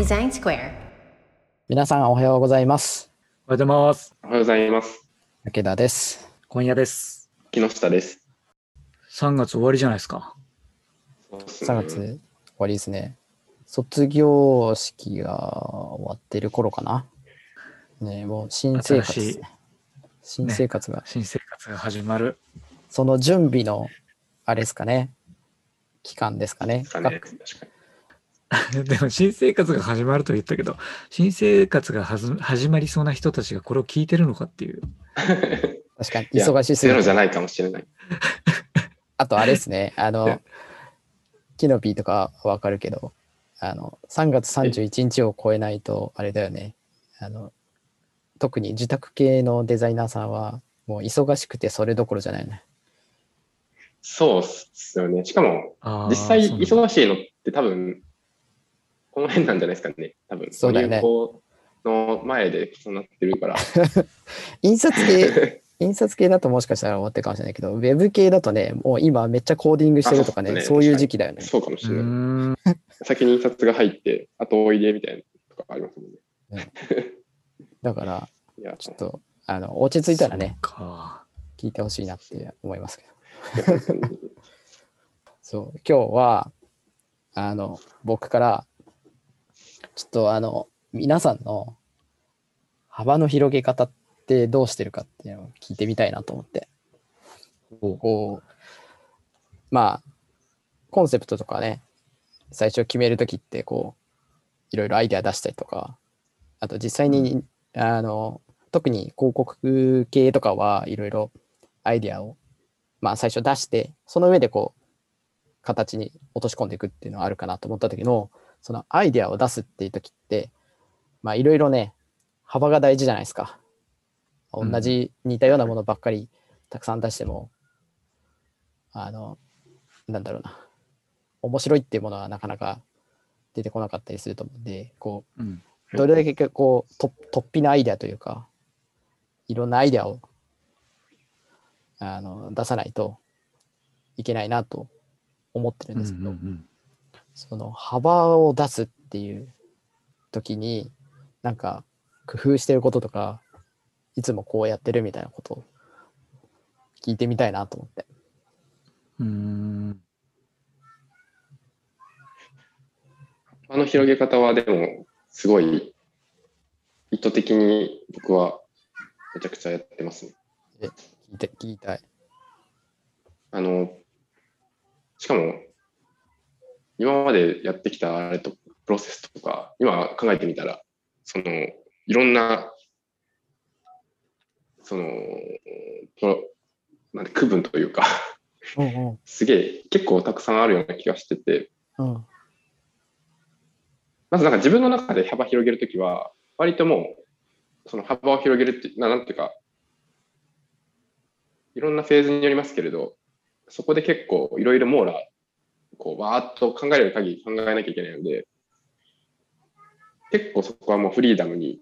デザインスクエア。皆さんおはようございます。おはようございます。おはようございます。武田です。今夜です。木下です。3月終わりじゃないですか。そうですね3月終わりですね。卒業式が終わってる頃かな。ねもう新生活ね。新生活が、新生活が始まる。その準備の、あれですかね。期間ですかね。ですかね。でも新生活が始まると言ったけど、新生活がはず始まりそうな人たちがこれを聞いてるのかっていう。確かに忙しすぎるゼロじ。ゃないかもしれない。あとあれですね。あの、キノピーとかわかるけど、あの、3月31日を超えないと、あれだよね。あの、特に自宅系のデザイナーさんは、もう忙しくてそれどころじゃないよね。そうっすよね。しかも、実際忙しいのって多分、この辺なんじゃないですかね。多分、そうだよねの前でそうなってるから。印刷系、印刷系だともしかしたら終わってるかもしれないけど、ウェブ系だとね、もう今めっちゃコーディングしてるとかね、あそうねそういう時期だよね。そうかもしうれない。先に印刷が入って、後追いでみたいなとかありますもんね。だから、いや、ちょっと、あの、落ち着いたらね。聞いてほしいなって思いますけど。そう、今日は、あの、僕から、ちょっとあの、皆さんの幅の広げ方ってどうしてるかっていうのを聞いてみたいなと思って。こう、まあ、コンセプトとかね、最初決めるときって、こう、いろいろアイデア出したりとか、あと実際に、あの、特に広告系とかはいろいろアイデアを、まあ最初出して、その上でこう、形に落とし込んでいくっていうのはあるかなと思った時の、そのアイデアを出すっていう時って、まあいろいろね、幅が大事じゃないですか。同うんじ似たようなものばっかりたくさん出しても、あの、なんだろうな、面白いっていうものはなかなか出てこなかったりすると思うんで、こう、うん。どれだけこう、と突飛なアイデアというか、いろんなアイデアをあの出さないといけないなと思ってるんうんうですけど、んその幅を出すっていう時に、なんか工夫してることとか、いつもこうやってるみたいなことを聞いてみたいなと思って。うん。あの広げ方はでも、すごい意図的に僕はめちゃくちゃやってますね。聞いて、聞きたい。あの、しかも、今までやってきたあれと、プロセスとか、今考えてみたら、その、いろんな、その、プロなんて区分というか、うんすげえ、結構たくさんあるような気がしてて、うん。うん。まずなんか自分の中で幅広げるときは、割ともう、その幅を広げるって、ななんていうか、いろんなフェーズによりますけれど、そこで結構いろいろ網羅、こう、わーっと考える限り考えなきゃいけないので、結構そこはもうフリーダムに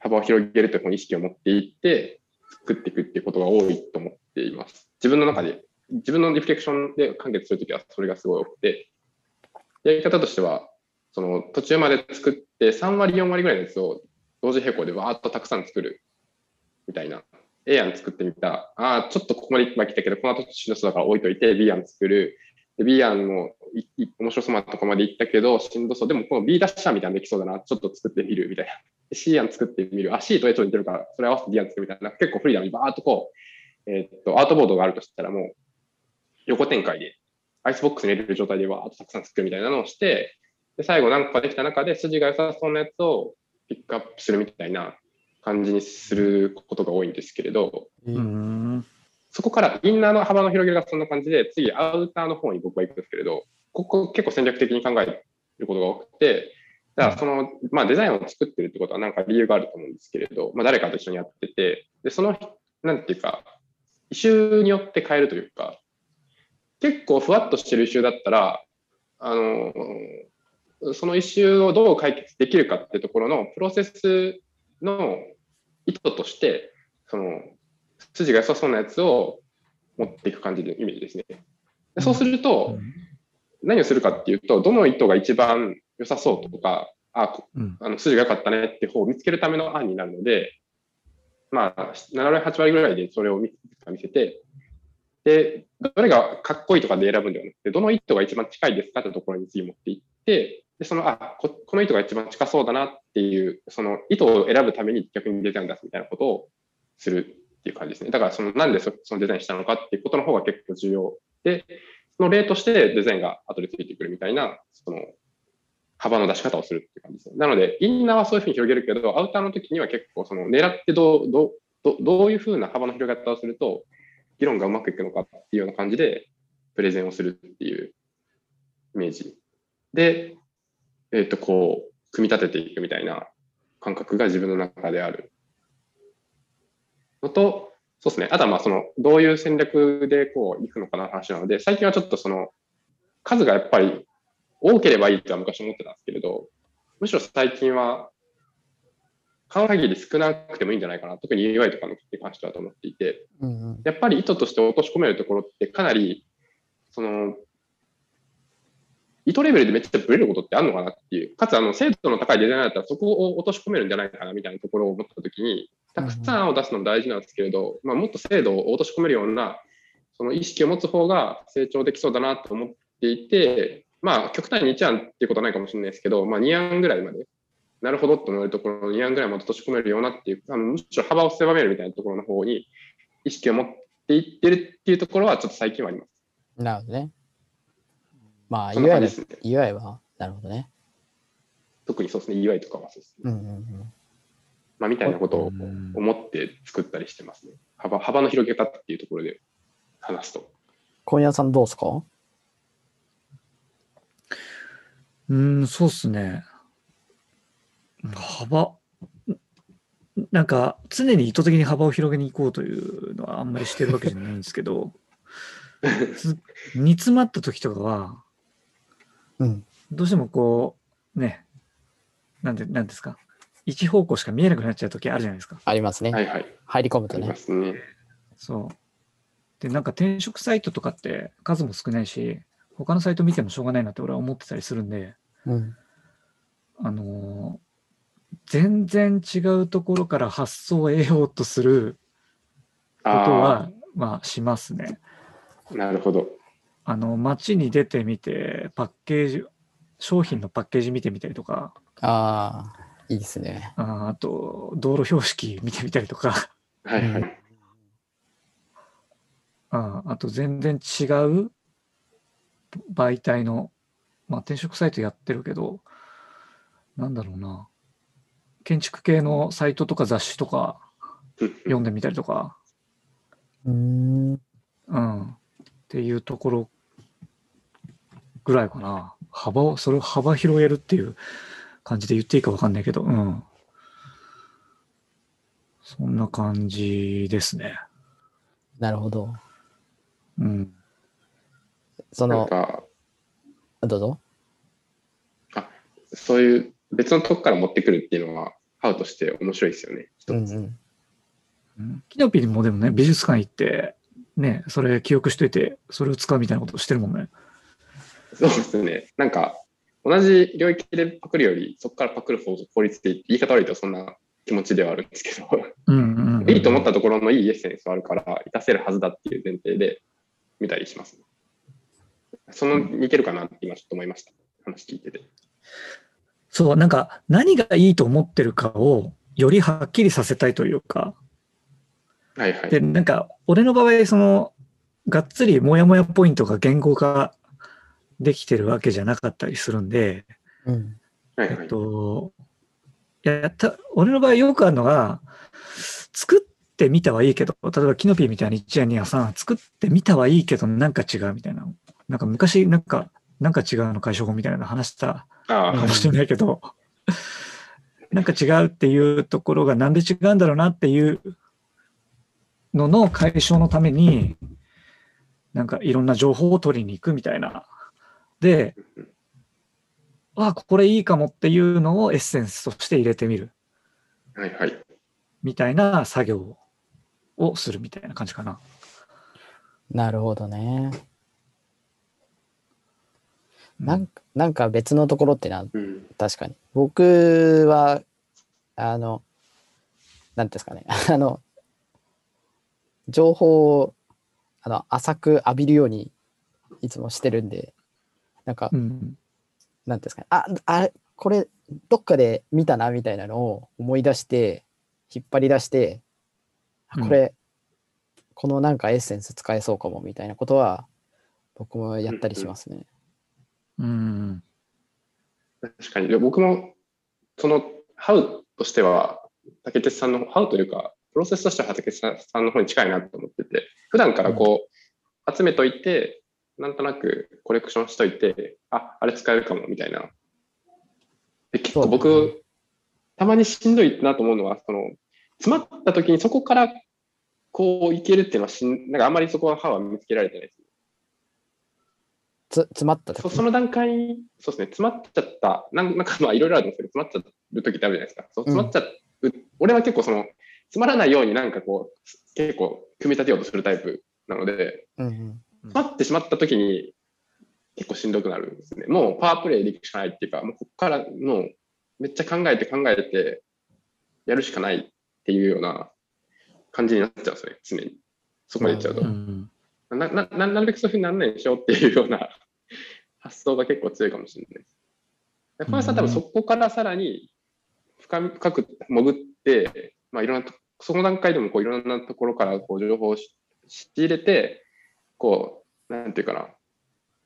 幅を広げるという意識を持っていって、作っていくっていうことが多いと思っています。自分の中で、自分のリフレクションで完結するときはそれがすごい多くて、やり方としては、その途中まで作って3割、4割ぐらいのやつを同時並行でわーっとたくさん作るみたいな。A 案作ってみた。ああ、ちょっとここまで来たけど、この後しんどそうだから置いといて B 案作る。で B 案もいい面白そうなとこまで行ったけど、しんどそう。でもこの B ダッシャーみたいなできそうだな。ちょっと作ってみるみたいな。C 案作ってみる。あ、C と A と似てるから、それ合わせて D 案作るみたいな。結構フリーダムにバーっとこう、えーっと、アートボードがあるとしたらもう横展開で、アイスボックスに入れる状態でわーっとたくさん作るみたいなのをして、で、最後何個かできた中で筋が良さそうなやつをピックアップするみたいな感じにすることが多いんですけれど、うん。そこからインナーの幅の広げがそんな感じで、次アウターの方に僕は行くんですけれど、ここ結構戦略的に考えることが多くて、だからその、まあデザインを作ってるってことはなんか理由があると思うんですけれど、まあ誰かと一緒にやってて、で、その、なんていうか、イシューによって変えるというか、結構ふわっとしてるイシューだったら、あの、そのイシューをどう解決できるかってところのプロセスの意図として、その、筋が良さそうなやつを持っていく感じでイメージですね。でそうすると、何をするかっていうと、どの糸が一番良さそうとか、あ。あの筋が良かったねって方を見つけるための案になるので、まあ、7割、8割ぐらいでそれを見見せて、で、どれがかっこいいとかで選ぶんではなくて、どの糸が一番近いですかってところに次持っていって、で、その、あ、ここの糸が一番近そうだなっていう、その糸を選ぶために逆にデザインを出すみたいなことをするっていう感じですね。だから、その、なんでそのデザインしたのかっていうことの方が結構重要で、その例としてデザインが後でついてくるみたいな、その、幅の出し方をするっていう感じですね。なので、インナーはそういうふうに広げるけど、アウターの時には結構、その、狙ってどう、どう、どういうふうな幅の広げ方をすると、議論がうまくいくのかっていうような感じで、プレゼンをするっていうイメージ。で、えっ、と、こう、組み立てていくみたいな感覚が自分の中であるのと、そうですね。あとは、まあ、その、どういう戦略でこう、いくのかな話なので、最近はちょっとその、数がやっぱり多ければいいとは昔思ってたんですけれど、むしろ最近は、可能限り少なくてもいいんじゃないかな。特に UI とかのに関してはと思っていて、うんうん。やっぱり意図として落とし込めるところってかなり、その、意図レベルでめっちゃブレることってあるのかなっていう、かつあの精度の高いデザイナーだったらそこを落とし込めるんじゃないかなみたいなところを思ったときに、たくさんを出すのも大事なんですけれど、まあ、もっと精度を落とし込めるような、その意識を持つ方が成長できそうだなと思っていて、まあ、極端に1案っていうことはないかもしれないですけど、まあ、2案ぐらいまで、なるほどと思えるところの2案ぐらいまで落とし込めるようなっていう、あのむしろ幅を狭めるみたいなところの方に意識を持っていってるっていうところはちょっと最近はあります。なるほどね。まあ、UI だ感じですね UI は、なるほどね。特にそうですね、UI とかはそうですね。うんうんうん。まあ、みたいなことをうん思って作ったりしてますね。幅幅の広げ方っていうところで話すと。今夜さんどうですか？うん、そうっすね。幅、なんか常に意図的に幅を広げに行こうというのはあんまりしてるわけじゃないんですけど、つ煮詰まった時とかは、うん。どうしてもこう、ね、なんで、なんですか、一方向しか見えなくなっちゃう時あるじゃないですか。ありますね。はいはい。入り込むとねね。そう。で、なんか転職サイトとかって数も少ないし、他のサイト見てもしょうがないなって俺は思ってたりするんで、うん。あのー全然違うところから発想を得ようとすることはあ、まあしますね。あ、なるほど。あの、街に出てみて、パッケージ、商品のパッケージ見てみたりとか、ああ、いいですね。ああと、道路標識見てみたりとか、はいはい。うんああと全然違う媒体の、まあ転職サイトやってるけど、なんだろうな、建築系のサイトとか雑誌とか読んでみたりとか、うーん。うん。っていうところぐらいかな。幅を、それを幅広げるっていう感じで言っていいかわかんないけど、うん。そんな感じですね。なるほど。うん。その、なんか、どうぞ。そういう別のとこから持ってくるっていうのは、ハウとして面白いですよね。一つうんうん。うんキノピーもでもね、美術館行って、ね、それ記憶しといて、それを使うみたいなことしてるもんね。そうですね。なんか、同じ領域でパクるより、そこからパクる方が効率的。言い方悪いとそんな気持ちではあるんですけど、うんうん、うん。いいと思ったところのいいエッセンスはあるから、活かせるはずだっていう前提で見たりします、その似てるかなって今ちょっと思いました。話聞いてて。そう、なんか何がいいと思ってるかをよりはっきりさせたいというか、はいはい。で、なんか俺の場合、その、がっつりモヤモヤポイントが言語化できてるわけじゃなかったりするんで、うん。はいはいえっ。と、いやった、俺の場合よくあるのが、作ってみたはいいけど、例えばキノピーみたいに一夜にはさ、作ってみたはいいけど、なんか違うみたいな。なんか昔、なんか、なんか違うの解消法みたいなの話したかもしれないけど、なんか違うっていうところがなんで違うんだろうなっていうのの解消のために、なんかいろんな情報を取りに行くみたいな。で、あ、これいいかもっていうのをエッセンスとして入れてみるはいはい。みたいな作業をするみたいな感じかな。なるほどね。なんかなんか別のところってな、うん。確かに。僕は、あの、なんていうんですかね、あの、情報をあの浅く浴びるようにいつもしてるんで、なんか、うん。なんていうんですかね、あ、あれ、これ、どっかで見たなみたいなのを思い出して、引っ張り出して、あうんこれ、このなんかエッセンス使えそうかもみたいなことは、僕もやったりしますね。うん。確かに。で僕も、その、ハウとしては、竹鉄さんの、ハウというか、プロセスとしては竹鉄さんの方に近いなと思ってて、普段からこう、集めといて、なんとなくコレクションしといて、あ、あれ使えるかも、みたいな。で結構僕、たまにしんどいなと思うのは、その、詰まった時にそこから、こういけるっていうのはしん、なんかあんまりそこは歯は見つけられてないです。つ詰まった時？そその段階、そうですね、詰まっちゃった、なんなんかまあいろいろあるんですけど、詰まっちゃう時ってあるじゃないですか。そう詰まっちゃう、俺は結構その、詰まらないようになんかこう、結構組み立てようとするタイプなので、うんうん詰まってしまった時に結構しんどくなるんですね。もうパワープレイでいくしかないっていうか、もうここからもうめっちゃ考えて考えてやるしかないっていうような感じになっちゃうんですね、常に。そこまでいっちゃうと。うん。ななななるべくそういうふうにならないようにしようっていうような 発想が結構強いかもしれないです。で小林さん多分そこからさらに深み深く潜って、まあ、いろんなとその段階でもこういろんなところからこう情報をし仕入れてこうなんていうかな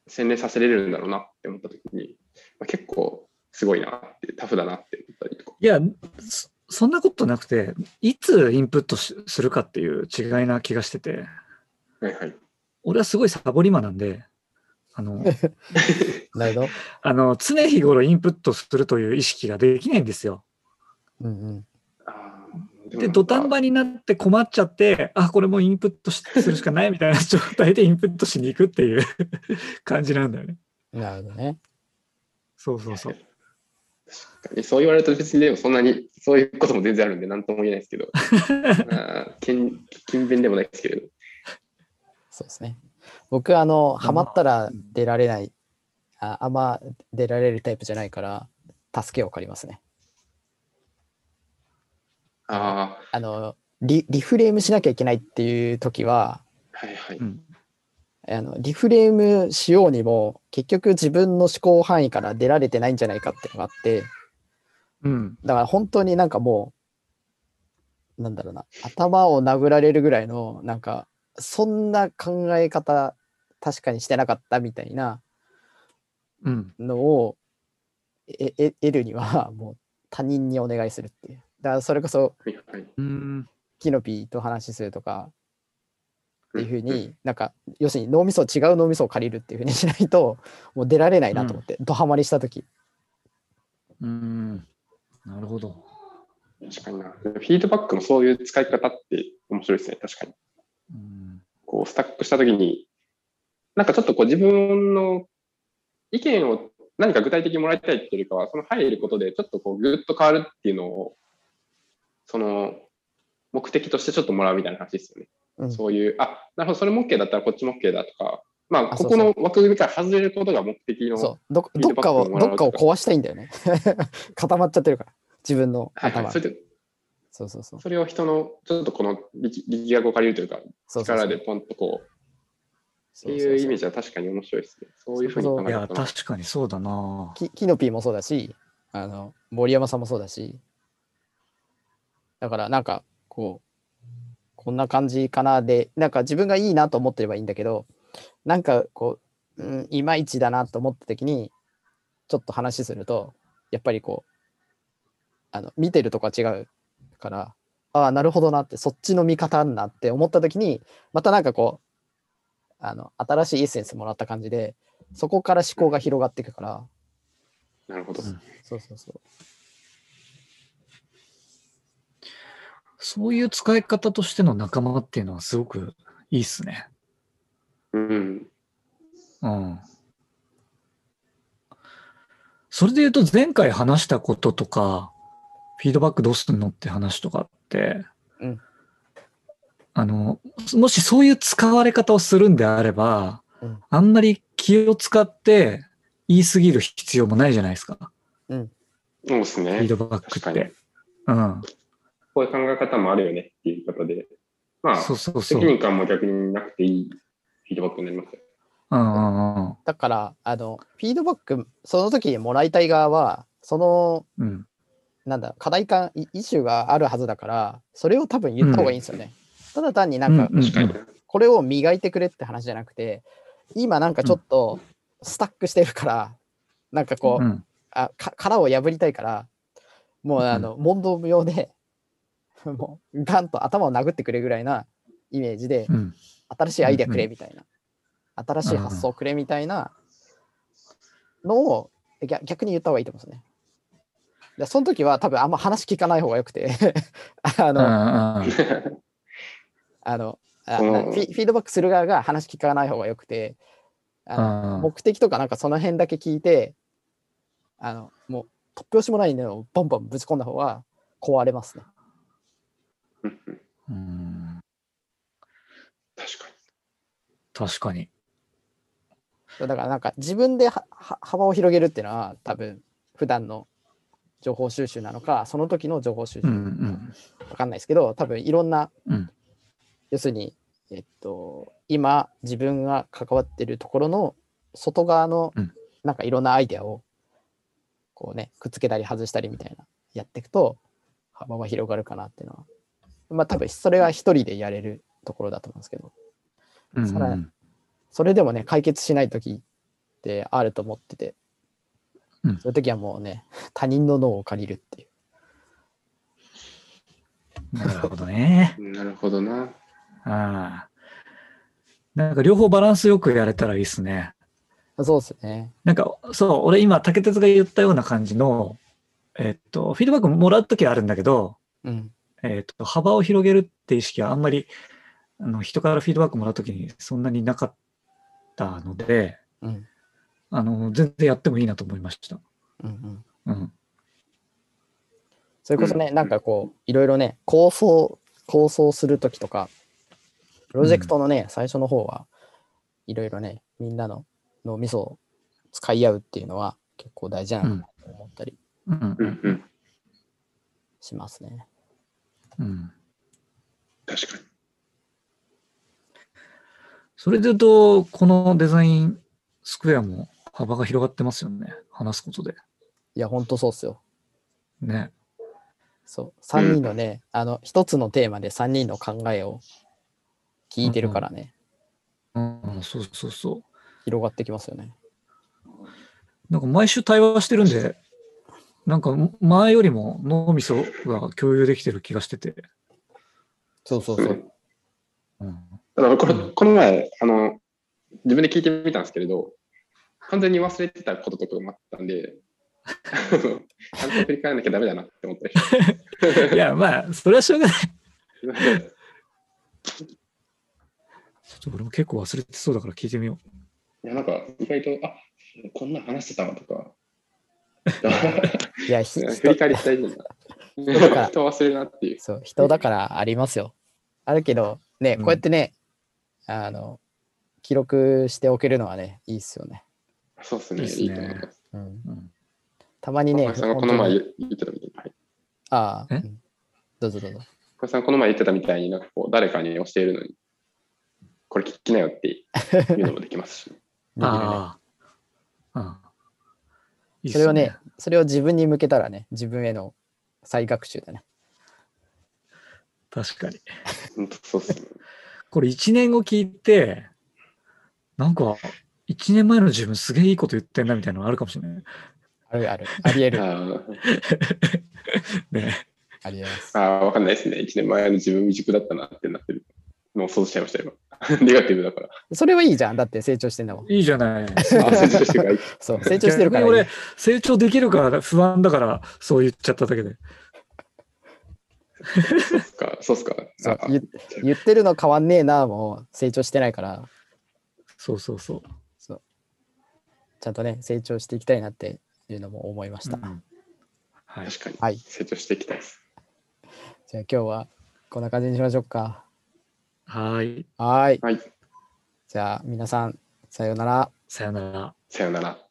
洗練させれるんだろうなって思った時に、まあ、結構すごいなってタフだなって思ったりとか。いや、そそんなことなくて、いつインプットしするかっていう違いな気がしてて、はいはい。俺はすごいサボり魔なんで、あの、なるほど。あの常日頃インプットするという意識ができないんですよ。うんうん。で、土壇場になって困っちゃって、あ、これもうインプットしするしかないみたいな状態でインプットしに行くっていう 感じなんだよね。なるほどね。そうそうそう。確かにそう言われると別にでもそんなにそういうことも全然あるんで何とも言えないですけど、勤勉でもないですけれど。そうですね。僕、あの、ハマったら出られない、ああんま出られるタイプじゃないから、助けを借りますね。ああの、リリフレームしなきゃいけないっていう時は、あ、はいはい。うんあのリフレームしようにも、結局自分の思考範囲から出られてないんじゃないかっていうのがあって、うん。だから本当になんかもう、なんだろうな、頭を殴られるぐらいの、なんか、そんな考え方、確かにしてなかったみたいなうん。のをええ得るには、もう他人にお願いするっていう。だからそれこそ、はいはい。うん。キノピーと話するとかっていうふううんに、なんか、要するに脳みそ、違う脳みそを借りるっていうふうにしないと、もう出られないなと思って、ドハマりした時うん。なるほど。確かにな。フィードバックのそういう使い方って面白いですね。確かに。うん。こう、スタックしたときに、なんかちょっとこう自分の意見を何か具体的にもらいたいっていうよりかは、その入ることでちょっとこうぐっと変わるっていうのを、その目的としてちょっともらうみたいな話ですよね。うん。そういう、あ、なるほど、それも OK だったらこっちも OK だとか、まあ、あここの枠組みから外れることが目的の、そう。どっかをどっかを壊したいんだよね。固まっちゃってるから。自分の頭はいはい、それでそうそうそう。それを人のちょっとこの力力学を借りるというか、力でポンとこう、ってそうそう。そういうイメージは確かに面白いですね。そういうふうに考いや、えたら確かにそうだな。キキノピーもそうだしあの森山さんもそうだしだからなんかこうこんな感じかなでなんか自分がいいなと思ってればいいんだけどなんかこう、うん、いまいちだなと思った時にちょっと話するとやっぱりこうあの見てるとこは違うからああなるほどなってそっちの見方になって思った時にまたなんかこうあの新しいエッセンスもらった感じでそこから思考が広がっていくから。なるほど。うん。そうそうそうそういう使い方としての仲間っていうのはすごくいいっすね。うん。うん。それで言うと前回話したこととか、フィードバックどうすんのって話とかって、うんあの、もしそういう使われ方をするんであれば、うんあんまり気を使って言い過ぎる必要もないじゃないですか。うん。そうですね。フィードバックって。うん。こういう考え方もあるよねっていう言い方で、まあ、そうそうそう。責任感も逆になくていいフィードバックになりますよ。うんうんうんだから、あの、フィードバック、その時にもらいたい側は、その、うん。なんだ、課題感、イイシューがあるはずだから、それを多分言った方がいいんですよね。ただ単になんか、うんうん。これを磨いてくれって話じゃなくて、今なんかちょっとスタックしてるから、なんかこう、うんあか殻を破りたいから、もうあの、問答無用で、もうガンと頭を殴ってくれぐらいなイメージで、うん。新しいアイデアくれみたいな、新しい発想くれみたいなのを逆逆に言った方がいいと思うんですね。でその時は多分あんま話聞かない方がよくて。あの、うんうん あのフィードバックする側が話聞かない方がよくてあのうん目的とかなんかその辺だけ聞いてあのもう突拍子もないのをボンボンぶち込んだ方が壊れますね。うん。確かに。確かに。だからなんか自分で幅を広げるっていうのは多分普段の情報収集なのかその時の情報収集うんうなのかん。わかんないですけど多分いろんなうん。要するに、えっと、今自分が関わってるところの外側のうん。なんかいろんなアイデアをこうねくっつけたり外したりみたいなやっていくと幅は広がるかなっていうのはまあ多分それは一人でやれるところだと思うんですけどうんうんさらにそれでもね解決しない時ってあると思ってて、うんそういう時はもうね他人の脳を借りるっていうなるほどね。なるほどな。ああ。なんか両方バランスよくやれたらいいですね。そうですねなんか、そう、俺今、竹鉄が言ったような感じの、えっと、フィードバックもらうときはあるんだけど、うんえっと、幅を広げるって意識はあんまり、あの、人からフィードバックもらうときにそんなになかったので、うんあの、全然やってもいいなと思いました。うんうんうん。それこそね、なんかこう、いろいろね、構想、構想するときとか、プロジェクトのね、最初の方は、いろいろね、みんなの脳みそを使い合うっていうのは結構大事なのかなと思ったりうんう。んうん。しますね。うん。確かに。それで言うと、このデザインスクエアも幅が広がってますよね。話すことで。いや、ほんとそうっすよ。ね。そう。3人のね、あの、一つのテーマで3人の考えを聞いてるからね、うん、そうそうそう。広がってきますよね。なんか毎週対話してるんで、なんか前よりも脳みそが共有できてる気がしてて。そうそうそう。うん。ただこれうんこの前、あの、自分で聞いてみたんですけれど、完全に忘れてたこととかもあったんで、ちゃんと振り返らなきゃダメだなって思った いや、まあ、それはしょうがない。ちょっと俺も結構忘れてそうだから聞いてみよいや、なんか意外と、あこんなん話してたわとか、いや、ひ振り返り大事だだからな。人忘れるなっていう。そう、人だからありますよ。あるけど、ね、うんこうやってね、あの、記録しておけるのはね、いいっすよね。そうですね、いいっすねいいと思います。うん、う。うん。たまにね、さんがこの前言ってたみたいに、はい、ああ、どうぞどうぞ。小林さんがこの前言ってたみたいに、なんかこう、誰かに教えるのに、これ聞きなよっていうのもできますし、ね ああ。うん。いいっすそれをね、それを自分に向けたらね、自分への再学習だね。確かに。本当そうっすね。これ1年後聞いて、なんか、1年前の自分すげえいいこと言ってんなみたいなのあるかもしれない。あるある。ありえる。ね。ありえます。あー、わかんないですね。1年前の自分未熟だったなってなってるのを想像しちゃいましたよ。今 ネガティブだから。それはいいじゃん。だって成長してんだもん。いいじゃない。あ成長してるからいいそう、成長してるから俺、成長できるか不安だから、そう言っちゃっただけで。そうっすか。そうっすか。あそう言言ってるの変わんねえな、もう成長してないから、そうそうそう。そう。ちゃんとね、成長していきたいなっていうのも思いました。うんはい。確かに。はい。成長していきたいです。じゃあ今日はこんな感じにしましょうか。はい。はーい。はい。じゃあ皆さん、さようなら。さよなら。さよなら。